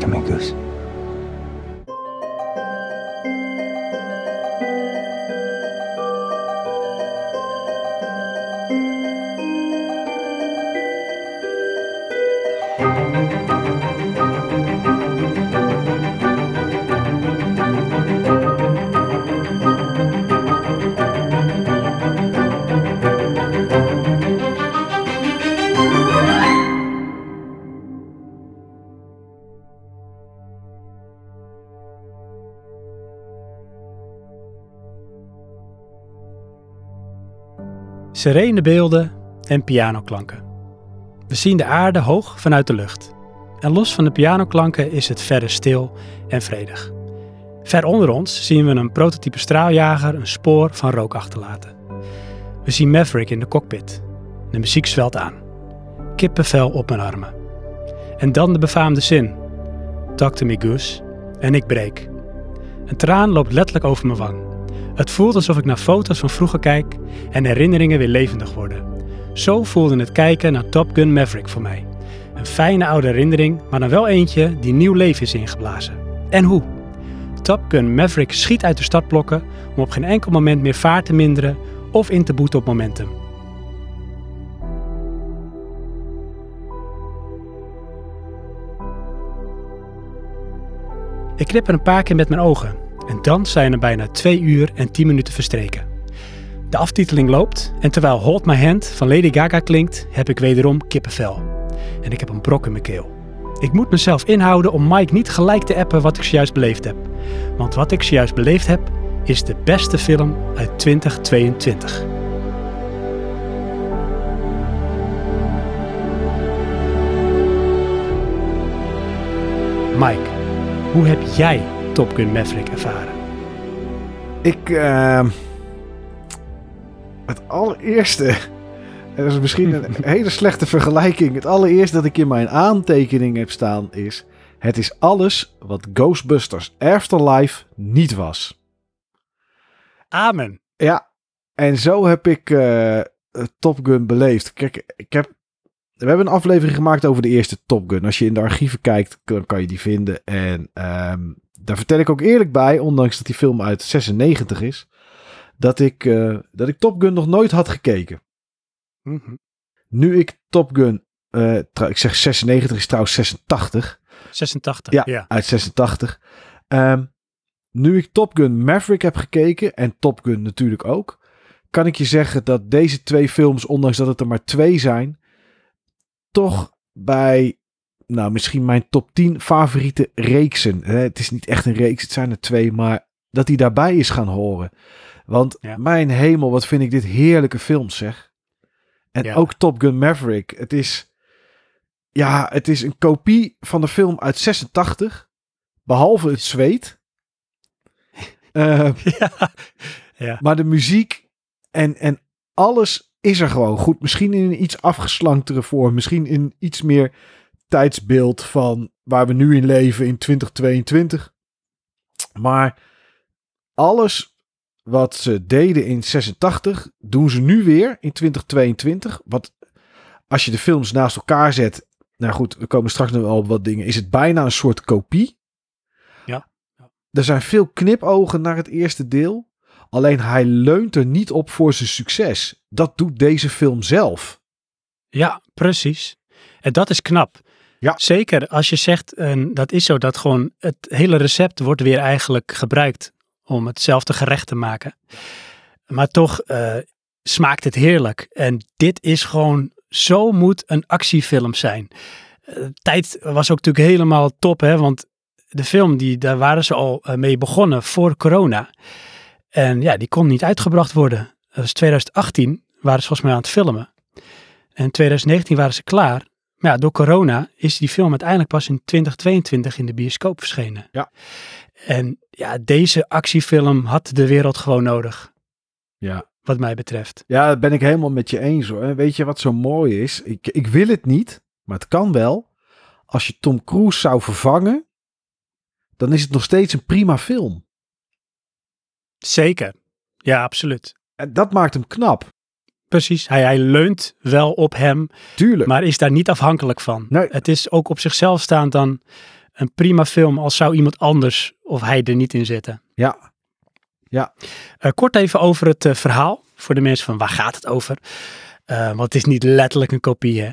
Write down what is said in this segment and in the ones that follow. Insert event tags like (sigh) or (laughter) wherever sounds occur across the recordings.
to me, Goose. Serene beelden en pianoklanken. We zien de aarde hoog vanuit de lucht. En los van de pianoklanken is het verder stil en vredig. Ver onder ons zien we een prototype straaljager een spoor van rook achterlaten. We zien Maverick in de cockpit. De muziek zwelt aan. Kippenvel op mijn armen. En dan de befaamde zin. Talk to me, Goose. En ik breek. Een traan loopt letterlijk over mijn wang. Het voelt alsof ik naar foto's van vroeger kijk en herinneringen weer levendig worden. Zo voelde het kijken naar Top Gun Maverick voor mij. Een fijne oude herinnering, maar dan wel eentje die nieuw leven is ingeblazen. En hoe? Top Gun Maverick schiet uit de startblokken om op geen enkel moment meer vaart te minderen of in te boeten op momentum. Ik knip er een paar keer met mijn ogen en dan zijn er bijna 2 uur en 10 minuten verstreken. De aftiteling loopt en terwijl Hold My Hand van Lady Gaga klinkt, heb ik wederom kippenvel. En ik heb een brok in mijn keel. Ik moet mezelf inhouden om Mike niet gelijk te appen wat ik zojuist beleefd heb. Want wat ik zojuist beleefd heb, is de beste film uit 2022. Mike, hoe heb jij Top Gun Maverick ervaren? Ik, uh, het allereerste, en dat is misschien een (laughs) hele slechte vergelijking. Het allereerste dat ik in mijn aantekening heb staan is, het is alles wat Ghostbusters Afterlife niet was. Amen. Ja, en zo heb ik uh, Top Gun beleefd. Kijk, ik heb, we hebben een aflevering gemaakt over de eerste Top Gun. Als je in de archieven kijkt, dan kan je die vinden. En um, daar vertel ik ook eerlijk bij, ondanks dat die film uit 96 is, dat ik, uh, dat ik Top Gun nog nooit had gekeken. Mm -hmm. Nu ik Top Gun, uh, ik zeg 96 is trouwens 86. 86, ja. ja. uit 86. Um, nu ik Top Gun Maverick heb gekeken, en Top Gun natuurlijk ook, kan ik je zeggen dat deze twee films, ondanks dat het er maar twee zijn, toch bij nou, misschien mijn top 10 favoriete reeksen. Het is niet echt een reeks, het zijn er twee, maar dat die daarbij is gaan horen. Want Ja. mijn hemel, wat vind ik dit heerlijke films, zeg. En Ja. ook Top Gun Maverick. Het is, ja, het is een kopie van de film uit 86, behalve het zweet. (laughs) Eh, ja. ja. maar de muziek en, en alles is er gewoon goed. Misschien in een iets afgeslanktere vorm. Misschien in iets meer tijdsbeeld van waar we nu in leven in 2022. Maar alles wat ze deden in 86, doen ze nu weer in 2022. Wat als je de films naast elkaar zet. Nou goed, we komen straks nog wel op wat dingen. Is het bijna een soort kopie. Ja. Er zijn veel knipogen naar het eerste deel. Alleen hij leunt er niet op voor zijn succes. Dat doet deze film zelf. Ja, precies. En dat is knap. Ja. Zeker als je zegt, en dat is zo, dat gewoon het hele recept wordt weer eigenlijk gebruikt om hetzelfde gerecht te maken. Maar toch eh, smaakt het heerlijk. En dit is gewoon, zo moet een actiefilm zijn. Eh, tijd was ook natuurlijk helemaal top, hè, want de film, die, daar waren ze al eh, mee begonnen voor corona. En ja, die kon niet uitgebracht worden. Dat was 2018, waren ze volgens mij aan het filmen. En in 2019 waren ze klaar. Maar ja, door corona is die film uiteindelijk pas in 2022 in de bioscoop verschenen. Ja. En ja, deze actiefilm had de wereld gewoon nodig, Ja. wat mij betreft. Ja, dat ben ik helemaal met je eens hoor. Weet je wat zo mooi is? Ik, ik wil het niet, maar het kan wel. Als je Tom Cruise zou vervangen, dan is het nog steeds een prima film. Zeker. Ja, absoluut. En dat maakt hem knap. Precies. Hij, hij leunt wel op hem, Tuurlijk. maar is daar niet afhankelijk van. Nee. Het is ook op zichzelf staand dan een prima film als zou iemand anders of hij er niet in zitten. Ja, Eh, kort even over het eh, verhaal. Voor de mensen van waar gaat het over? Eh, want het is niet letterlijk een kopie. Hè?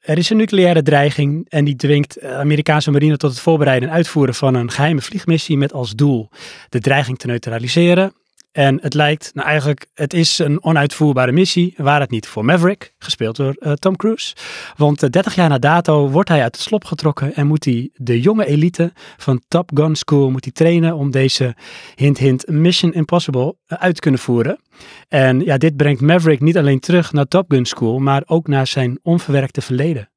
Er is een nucleaire dreiging en die dwingt de Amerikaanse marine tot het voorbereiden en uitvoeren van een geheime vliegmissie met als doel de dreiging te neutraliseren. En het lijkt, nou eigenlijk, het is een onuitvoerbare missie, waar het niet voor Maverick, gespeeld door eh, Tom Cruise. Want eh, 30 jaar na dato wordt hij uit het slop getrokken en moet hij de jonge elite van Top Gun School moet hij trainen om deze hint hint Mission Impossible eh, uit te kunnen voeren. En ja, dit brengt Maverick niet alleen terug naar Top Gun School, maar ook naar zijn onverwerkte verleden.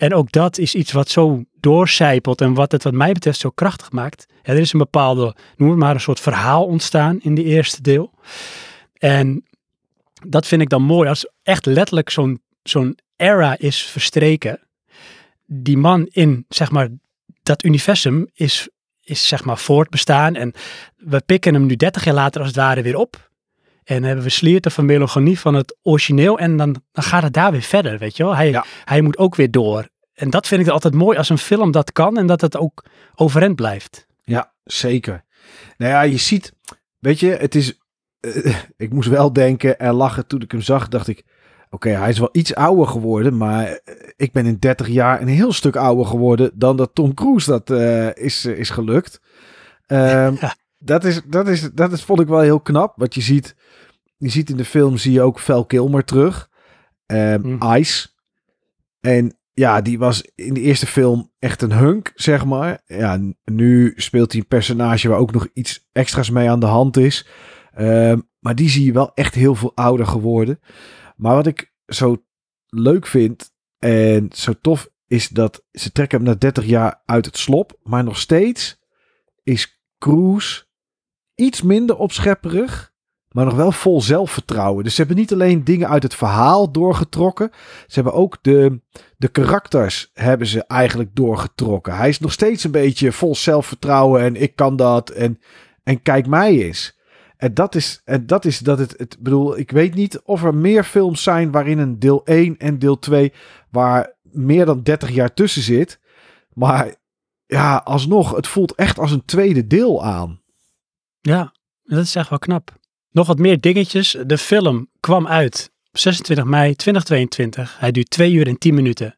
En ook dat is iets wat zo doorcijpelt en wat het wat mij betreft zo krachtig maakt. Er is een bepaalde, noem het maar, een soort verhaal ontstaan in de eerste deel. En dat vind ik dan mooi als echt letterlijk zo'n zo'n era is verstreken. Die man in, zeg maar, dat universum is, is zeg maar voortbestaan. En we pikken hem nu 30 jaar later als het ware weer op. En hebben we slierten van melancholie van het origineel. En dan, dan gaat het daar weer verder, weet je wel. Hij, Ja. hij moet ook weer door. En dat vind ik altijd mooi als een film dat kan en dat het ook overeind blijft. ja, zeker. Nou ja, je ziet, weet je, het is, eh, (laughs) ik moest wel denken en lachen toen ik hem zag, dacht ik, oké, hij is wel iets ouder geworden, maar eh, ik ben in 30 jaar een heel stuk ouder geworden dan dat Tom Cruise dat eh, is, is gelukt. Ehm, (laughs) Ja. dat, is, dat, is, dat is, vond ik wel heel knap, wat je ziet, je ziet in de film, zie je ook Val Kilmer terug, Mhm. Ice. En ja, die was in de eerste film echt een hunk, zeg maar. Ja, nu speelt hij een personage waar ook nog iets extra's mee aan de hand is. Ehm, maar die zie je wel echt heel veel ouder geworden. Maar wat ik zo leuk vind en zo tof is dat ze trekken hem na 30 jaar uit het slop. Maar nog steeds is Cruise iets minder opschepperig. Maar nog wel vol zelfvertrouwen. Dus ze hebben niet alleen dingen uit het verhaal doorgetrokken. Ze hebben ook de, de karakters hebben ze eigenlijk doorgetrokken. Hij is nog steeds een beetje vol zelfvertrouwen. En ik kan dat. En, en kijk mij eens. En dat is, en dat is dat het, het. bedoel, ik weet niet of er meer films zijn waarin een deel 1 en deel 2. waar meer dan 30 jaar tussen zit. Maar ja, alsnog, het voelt echt als een tweede deel aan. Ja, dat is echt wel knap. Nog wat meer dingetjes. De film kwam uit op 26 mei 2022. Hij duurt 2 uur en 10 minuten.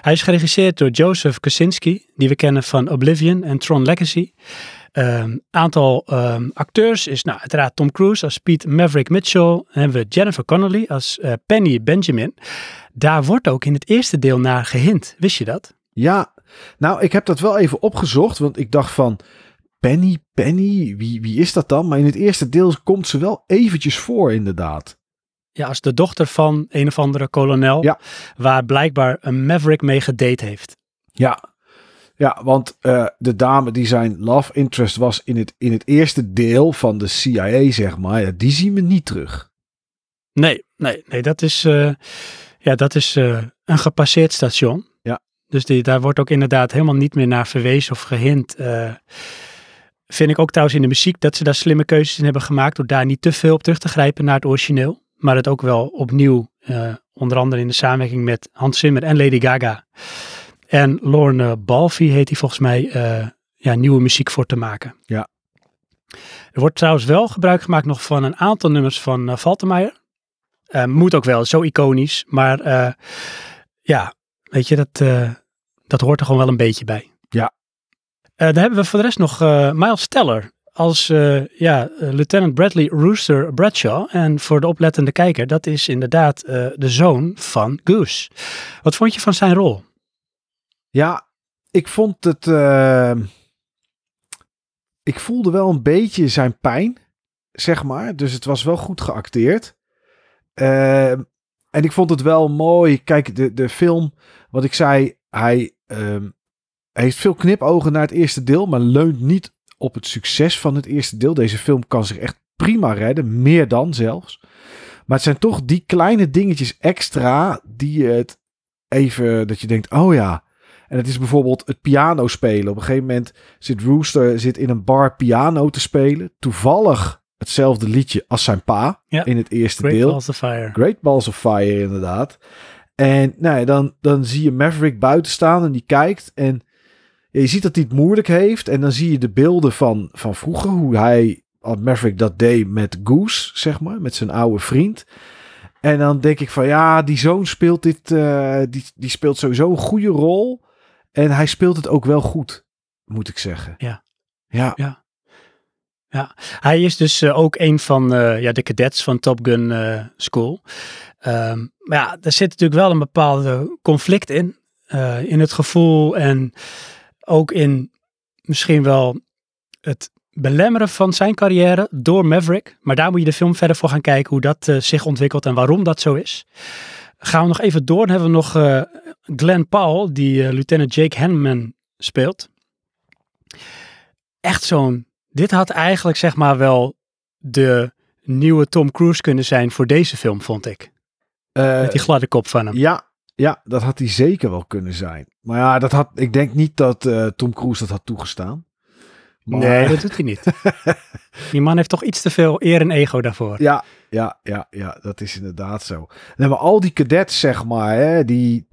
Hij is geregisseerd door Joseph Kosinski, die we kennen van Oblivion en Tron Legacy. Een aantal ehm, acteurs is nou, uiteraard Tom Cruise als Pete Maverick Mitchell. Dan hebben we Jennifer Connelly als eh, Penny Benjamin. Daar wordt ook in het eerste deel naar gehint. Wist je dat? Ja, nou, ik heb dat wel even opgezocht, want ik dacht van Penny, Penny, wie, wie is dat dan? Maar in het eerste deel komt ze wel eventjes voor, inderdaad. Ja, als de dochter van een of andere kolonel. Ja. Waar blijkbaar een Maverick mee gedate heeft. Ja, ja want eh, de dame die zijn love interest was in het, in het eerste deel van de CIA, zeg maar, ja, die zien we niet terug. Nee, nee, nee, dat is, eh, ja, dat is eh, een gepasseerd station. Ja. Dus die, daar wordt ook inderdaad helemaal niet meer naar verwezen of gehint. Vind ik ook trouwens in de muziek dat ze daar slimme keuzes in hebben gemaakt. Door daar niet te veel op terug te grijpen naar het origineel. Maar het ook wel opnieuw, eh, onder andere in de samenwerking met Hans Zimmer en Lady Gaga. En Lorne Balfi heet hij volgens mij, eh, ja, nieuwe muziek voor te maken. Ja. Er wordt trouwens wel gebruik gemaakt nog van een aantal nummers van uh. Uh, moet ook wel, zo iconisch. Maar ja, weet je, dat, dat hoort er gewoon wel een beetje bij. Ja. Uh, dan hebben we voor de rest nog uh, Miles Teller als uh, ja, Lieutenant Bradley Rooster Bradshaw. En voor de oplettende kijker, dat is inderdaad de zoon van Goose. Wat vond je van zijn rol? Ja, ik vond het. Ik voelde wel een beetje zijn pijn, zeg maar. Dus het was wel goed geacteerd. Uh, en ik vond het wel mooi. Kijk, de, de film, wat ik zei, hij, heeft veel knipogen naar het eerste deel, maar leunt niet op het succes van het eerste deel. Deze film kan zich echt prima redden, meer dan zelfs. Maar het zijn toch die kleine dingetjes extra die het even, dat je denkt, oh ja. En het is bijvoorbeeld het piano spelen. Op een gegeven moment zit Rooster zit in een bar piano te spelen. Toevallig hetzelfde liedje als zijn pa ja. in het eerste Great deel. Balls of Fire. Great Balls of Fire, inderdaad. En nou ja, dan, dan zie je Maverick buiten staan en die kijkt. En je ziet dat hij het moeilijk heeft. En dan zie je de beelden van, van vroeger. Hoe hij, Maverick dat deed met Goose, zeg maar. Met zijn oude vriend. En dan denk ik van ja, die zoon speelt dit. eh, die, die speelt sowieso een goede rol. En hij speelt het ook wel goed, moet ik zeggen. Ja. Ja. Hij is dus eh, ook een van eh, ja, de cadets van Top Gun School. Ehm, maar ja, er zit natuurlijk wel een bepaalde conflict in. in het gevoel en ook in misschien wel het belemmeren van zijn carrière door Maverick. Maar daar moet je de film verder voor gaan kijken hoe dat eh, zich ontwikkelt en waarom dat zo is. Gaan we nog even door. Dan hebben we nog eh, Glenn Powell, die eh, lieutenant Jake Hanman speelt. Echt zo'n... Dit had eigenlijk zeg maar wel de nieuwe Tom Cruise kunnen zijn voor deze film, vond ik. Met die gladde kop van hem. ja, ja, dat had hij zeker wel kunnen zijn. Maar ja, dat had, ik denk niet dat eh, Tom Cruise dat had toegestaan. Maar- Nee, dat doet hij niet. (laughs) Die man heeft toch iets te veel eer en ego daarvoor. Ja, ja, ja, ja, dat is inderdaad zo. En maar al die cadets, zeg maar, hè, die,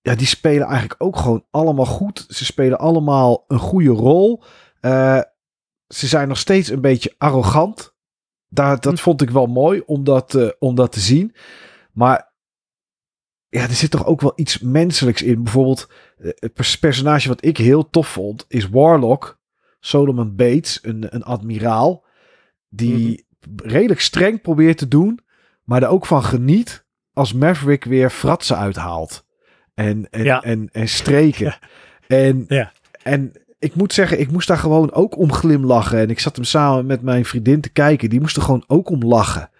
ja, die spelen eigenlijk ook gewoon allemaal goed. Ze spelen allemaal een goede rol. Eh, ze zijn nog steeds een beetje arrogant. Daar, dat Hm. vond ik wel mooi om dat, eh, om dat te zien. Maar ja, er zit toch ook wel iets menselijks in. Bijvoorbeeld, eh, het pers- personage wat ik heel tof vond, is Warlock. Solomon Bates, een, een admiraal. Die redelijk streng probeert te doen. Maar er ook van geniet als Maverick weer fratsen uithaalt. En, en, Ja. en, en streken. (laughs) Ja. En, Ja. en ik moet zeggen, ik moest daar gewoon ook om glimlachen. En ik zat hem samen met mijn vriendin te kijken. Die moest er gewoon ook om lachen.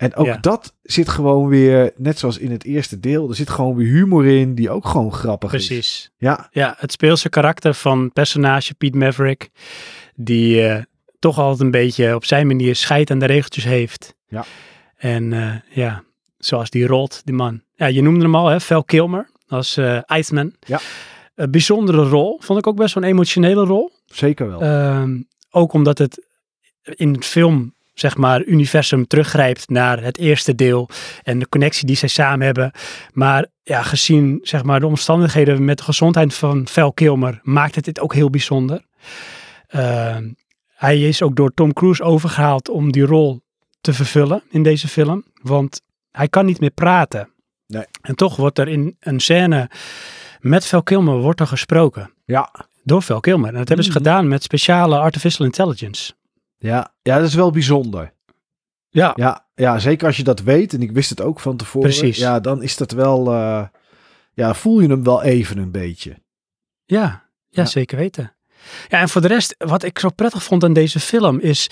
En ook Ja. dat zit gewoon weer, net zoals in het eerste deel, er zit gewoon weer humor in die ook gewoon grappig is. Precies. Ja, Ja, het speelse karakter van personage Pete Maverick, die eh, toch altijd een beetje op zijn manier scheid aan de regeltjes heeft. Ja. En eh, ja, zoals die rolt, die man. Ja, je noemde hem al, hè, Val Kilmer als eh Iceman. Ja. Een bijzondere rol, vond ik ook best wel een emotionele rol. zeker wel. Ehm, ook omdat het in het film, zeg maar, universum teruggrijpt naar het eerste deel en de connectie die zij samen hebben. Maar ja, gezien zeg maar, de omstandigheden met de gezondheid van Val Kilmer, maakt het dit ook heel bijzonder. Ehm, hij is ook door Tom Cruise overgehaald om die rol te vervullen in deze film, want hij kan niet meer praten. Nee. En toch wordt er in een scène met Val Kilmer wordt er gesproken. ja. Door Val Kilmer. En dat hebben ze Mhm. gedaan met speciale artificial intelligence. Ja, ja, dat is wel bijzonder. Ja, Ja, ja, zeker als je dat weet. En ik wist het ook van tevoren. Precies. Ja, dan is dat wel... eh, ja, voel je hem wel even een beetje. ja, ja, Ja. zeker weten. Ja, en voor de rest, wat ik zo prettig vond aan deze film is,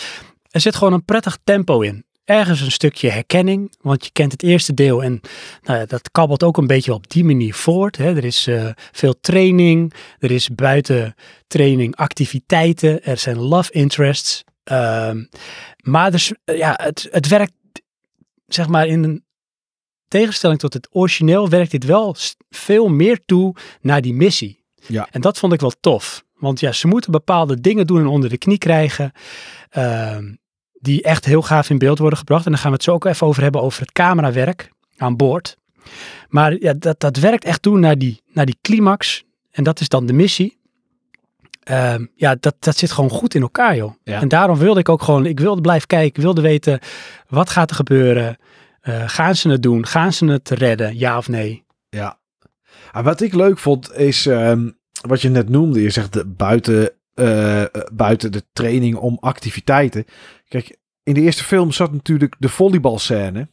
er zit gewoon een prettig tempo in. Ergens een stukje herkenning, want je kent het eerste deel en nou ja, dat kabbelt ook een beetje op die manier voort. Hè. Er is eh, veel training, er is buiten training activiteiten, er zijn love interests. Ehm, maar dus, eh, ja, het, het werkt, zeg maar, in een tegenstelling tot het origineel, werkt dit wel veel meer toe naar die missie. Ja. En dat vond ik wel tof. Want ja, ze moeten bepaalde dingen doen en onder de knie krijgen. ehm, die echt heel gaaf in beeld worden gebracht. En daar gaan we het zo ook even over hebben, over het camerawerk aan boord. Maar ja, dat, dat werkt echt toe naar die, naar die climax. En dat is dan de missie. Ehm, ja, dat, dat zit gewoon goed in elkaar, joh. Ja. En daarom wilde ik ook gewoon, ik wilde blijven kijken. Ik wilde weten, wat gaat er gebeuren? Eh, gaan ze het doen? Gaan ze het redden? Ja of nee? Ja. Ah, wat ik leuk vond is... ehm, wat je net noemde. Je zegt de, buiten, eh, eh, buiten de training om activiteiten. Kijk, in de eerste film zat natuurlijk de volleybalscène.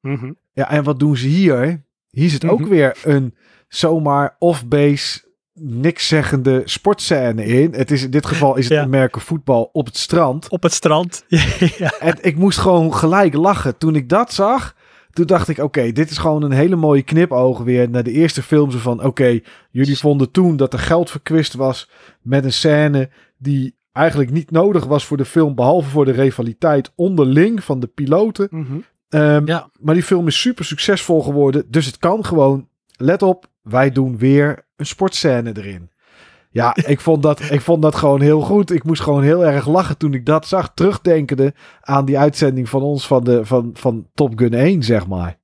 Mhm. Ja, en wat doen ze hier? Hier zit ook Mhm. weer een zomaar off-base, niks zeggende sportscène in. Het is, in dit geval is het Ja. Amerika voetbal op het strand. Op het strand. (laughs) ja. En ik moest gewoon gelijk lachen. Toen ik dat zag, toen dacht ik, oké, dit is gewoon een hele mooie knipoog weer naar de eerste film. Zo van, oké, jullie vonden toen dat er geld verkwist was met een scène die eigenlijk niet nodig was voor de film, behalve voor de rivaliteit onderling van de piloten. Mhm. Ehm, Ja. Maar die film is super succesvol geworden. Dus het kan gewoon. Let op, wij doen weer een sportscène erin. Ja, (laughs) ik vond, dat, ik vond dat gewoon heel goed. Ik moest gewoon heel erg lachen toen ik dat zag. Terugdenkende aan die uitzending van ons van, de, van, van Top Gun 1, zeg maar.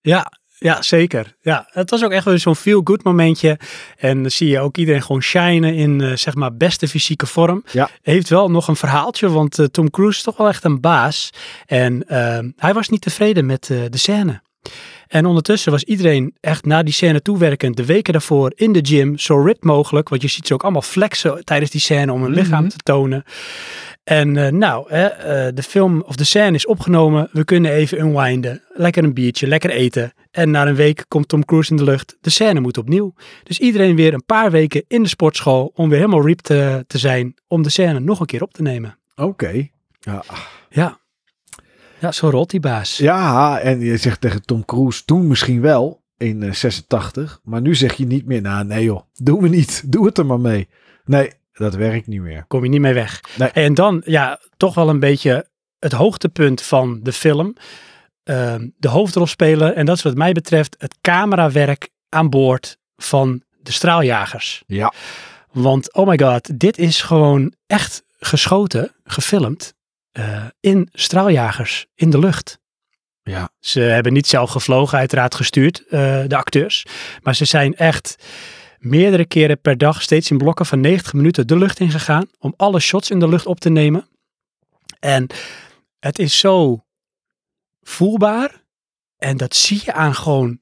Ja, Ja, zeker. Ja, het was ook echt weer zo'n feel-good momentje. En dan zie je ook iedereen gewoon shinen in, eh, zeg maar, beste fysieke vorm. Ja. Heeft wel nog een verhaaltje, want eh, Tom Cruise is toch wel echt een baas. En eh, hij was niet tevreden met de scène. En ondertussen was iedereen echt naar die scène toewerkend. De weken daarvoor in de gym, zo ripped mogelijk. Want je ziet ze ook allemaal flexen tijdens die scène om hun lichaam Mhm. te tonen. En eh, nou, hè, eh, de film of de scène is opgenomen. We kunnen even unwinden. Lekker een biertje, lekker eten. En na een week komt Tom Cruise in de lucht. De scène moet opnieuw. Dus iedereen weer een paar weken in de sportschool om weer helemaal ripped te, te zijn. Om de scène nog een keer op te nemen. Oké. Ja. Ja. Ja, zo rolt die baas. ja, en je zegt tegen Tom Cruise toen misschien wel in eh, 86. Maar nu zeg je niet meer, nou nee joh, doen we niet. (laughs) Doe het er maar mee. Nee, dat werkt niet meer. kom je niet mee weg. Nee. En dan, ja, toch wel een beetje het hoogtepunt van de film. Ehm, de hoofdrolspeler, en dat is wat mij betreft het camerawerk aan boord van de straaljagers. Ja. Want, oh my god, dit is gewoon echt geschoten, gefilmd, eh, in straaljagers in de lucht. Ja. Ze hebben niet zelf gevlogen, uiteraard gestuurd, eh, de acteurs. Maar ze zijn echt meerdere keren per dag, steeds in blokken van 90 minuten, de lucht ingegaan. Om alle shots in de lucht op te nemen. En het is zo voelbaar. En dat zie je aan gewoon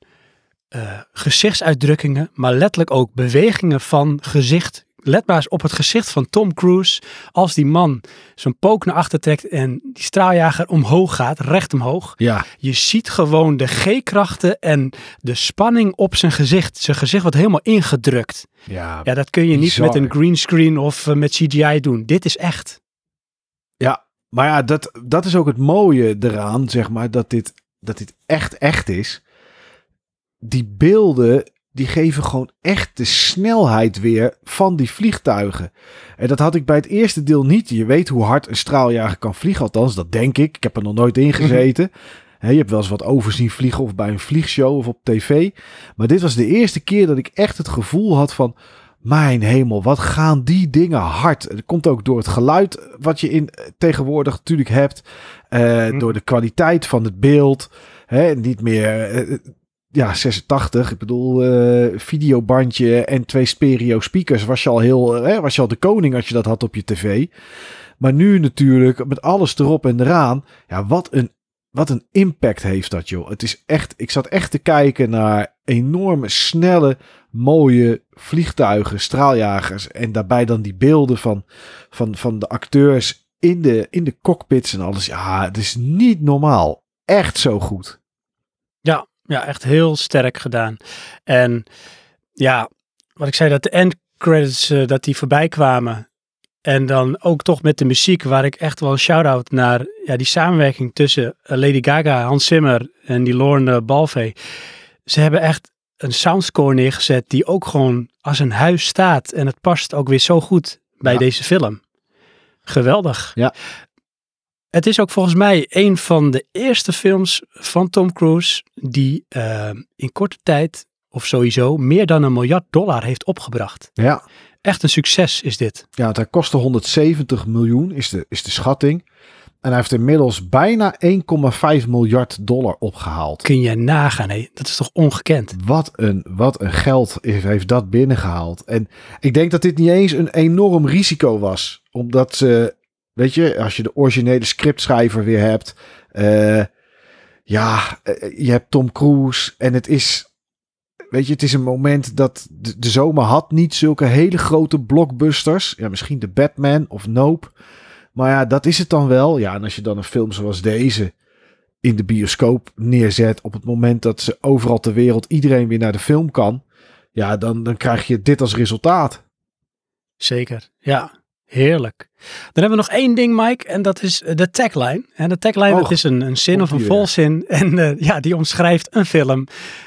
eh, gezichtsuitdrukkingen, maar letterlijk ook bewegingen van gezicht. Let maar eens op het gezicht van Tom Cruise. Als die man zijn pook naar achter trekt en die straaljager omhoog gaat, recht omhoog. Ja. Je ziet gewoon de G-krachten en de spanning op zijn gezicht. Zijn gezicht wordt helemaal ingedrukt. Ja. Ja, dat kun je niet met een greenscreen of eh, met CGI doen. Dit is echt. Ja, maar ja, dat, dat is ook het mooie eraan, zeg maar, dat dit, dat dit echt echt is. Die beelden, die geven gewoon echt de snelheid weer van die vliegtuigen. En dat had ik bij het eerste deel niet. Je weet hoe hard een straaljager kan vliegen, althans, dat denk ik. Ik heb er nog nooit in gezeten. Hè, je hebt wel eens wat overzien vliegen of bij een vliegshow of op tv. Maar dit was de eerste keer dat ik echt het gevoel had van... Mijn hemel, wat gaan die dingen hard. Het komt ook door het geluid wat je in, tegenwoordig natuurlijk hebt. eh, Hm. Door de kwaliteit van het beeld. Niet meer... ja, 86. Ik bedoel, eh, videobandje en twee stereo speakers. Was je al heel, eh, hè, was je al de koning als je dat had op je tv. Maar nu natuurlijk, met alles erop en eraan. Ja, wat een, wat een impact heeft dat, joh. Het is echt, ik zat echt te kijken naar enorme, snelle, mooie vliegtuigen, straaljagers. En daarbij dan die beelden van, van, van de acteurs in de, in de cockpits en alles. Ja, het is niet normaal. Echt zo goed. Ja, ja, echt heel sterk gedaan. En ja, wat ik zei, dat de end credits eh, dat die voorbij kwamen. En dan ook toch met de muziek, waar ik echt wel een shout-out naar ja, die samenwerking tussen eh, Lady Gaga, Hans Zimmer en die Lorne Balfe. Ze hebben echt een soundscore neergezet die ook gewoon als een huis staat. En het past ook weer zo goed bij Ja. deze film. Geweldig. Ja. Het is ook volgens mij een van de eerste films van Tom Cruise die eh, in korte tijd, of sowieso, meer dan een miljard dollar heeft opgebracht. Ja, Echt een succes is dit. Ja, want hij kostte 170 miljoen, is de, is de schatting. En hij heeft inmiddels bijna 1,5 miljard dollar opgehaald. Kun je nagaan, hé? Dat is toch ongekend? Wat een, wat een geld heeft heeft dat binnengehaald. En ik denk dat dit niet eens een enorm risico was. Omdat ze, weet je, als je de originele scriptschrijver weer hebt. eh, ja, eh, je hebt Tom Cruise en het is... Weet je, het is een moment dat de, de zomer had niet zulke hele grote blockbusters. Ja, misschien de Batman of Nope. Maar ja, dat is het dan wel. Ja, en als je dan een film zoals deze in de bioscoop neerzet op het moment dat ze overal ter wereld iedereen weer naar de film kan, ja, dan, dan krijg je dit als resultaat. Zeker, ja. Heerlijk. Dan hebben we nog één ding, Mike, en dat is eh, de tagline. En de tagline, dat is een, een zin of een volzin. (laughs) En eh, ja, die omschrijft een film.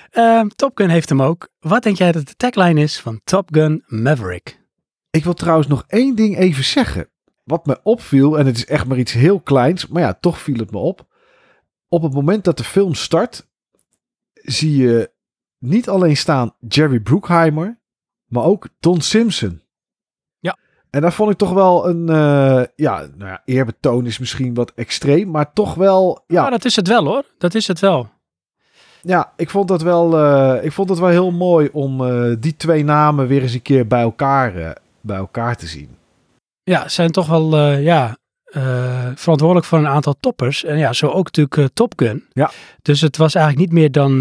Ehm, Top Gun heeft hem ook. Wat denk jij dat de tagline is van Top Gun Maverick? Ik wil trouwens nog één ding even zeggen. Wat me opviel, en het is echt maar iets heel kleins, maar ja, toch viel het me op. Op het moment dat de film start, zie je niet alleen staan Jerry Bruckheimer, maar ook Don Simpson. En daar vond ik toch wel een, eh, ja, nou ja, eerbetoon is misschien wat extreem, maar toch wel, ja, Ja, dat is het wel hoor. Dat is het wel. ja, ik vond dat wel, eh, ik vond het wel heel mooi om eh, die twee namen weer eens een keer bij elkaar, bij elkaar te zien. Ja, zijn toch wel ja, verantwoordelijk voor een aantal toppers. En ja, zo ook natuurlijk eh, Top Gun. Ja. Dus het was eigenlijk niet meer dan,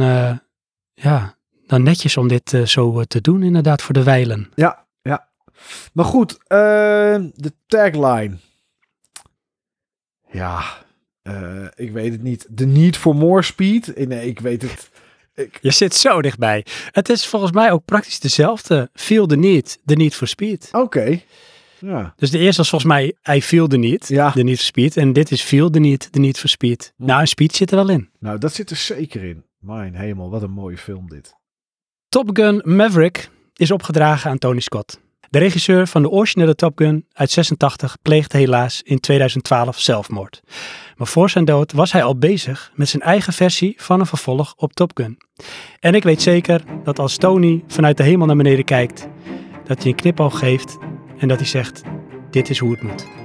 ja, dan netjes om dit zo te doen, inderdaad, voor de wijlen. Ja. Maar goed, eh, de tagline. Ja, eh, ik weet het niet. The need for more speed. Eh, Nee, ik weet het. Ik, Je zit zo dichtbij. Het is volgens mij ook praktisch dezelfde. Feel the need, the need for speed. Oké. Ja. Dus de eerste was volgens mij I feel the need, Ja. the need for speed. En dit is feel the need, the need for speed. Nou, een speed zit er wel in. Nou, dat zit er zeker in. Mijn hemel, wat een mooie film dit. Top Gun Maverick is opgedragen aan Tony Scott. De regisseur van de originele Top Gun uit 86 pleegde helaas in 2012 zelfmoord. Maar voor zijn dood was hij al bezig met zijn eigen versie van een vervolg op Top Gun. En ik weet zeker dat als Tony vanuit de hemel naar beneden kijkt, dat hij een knipoog geeft en dat hij zegt: Dit is hoe het moet.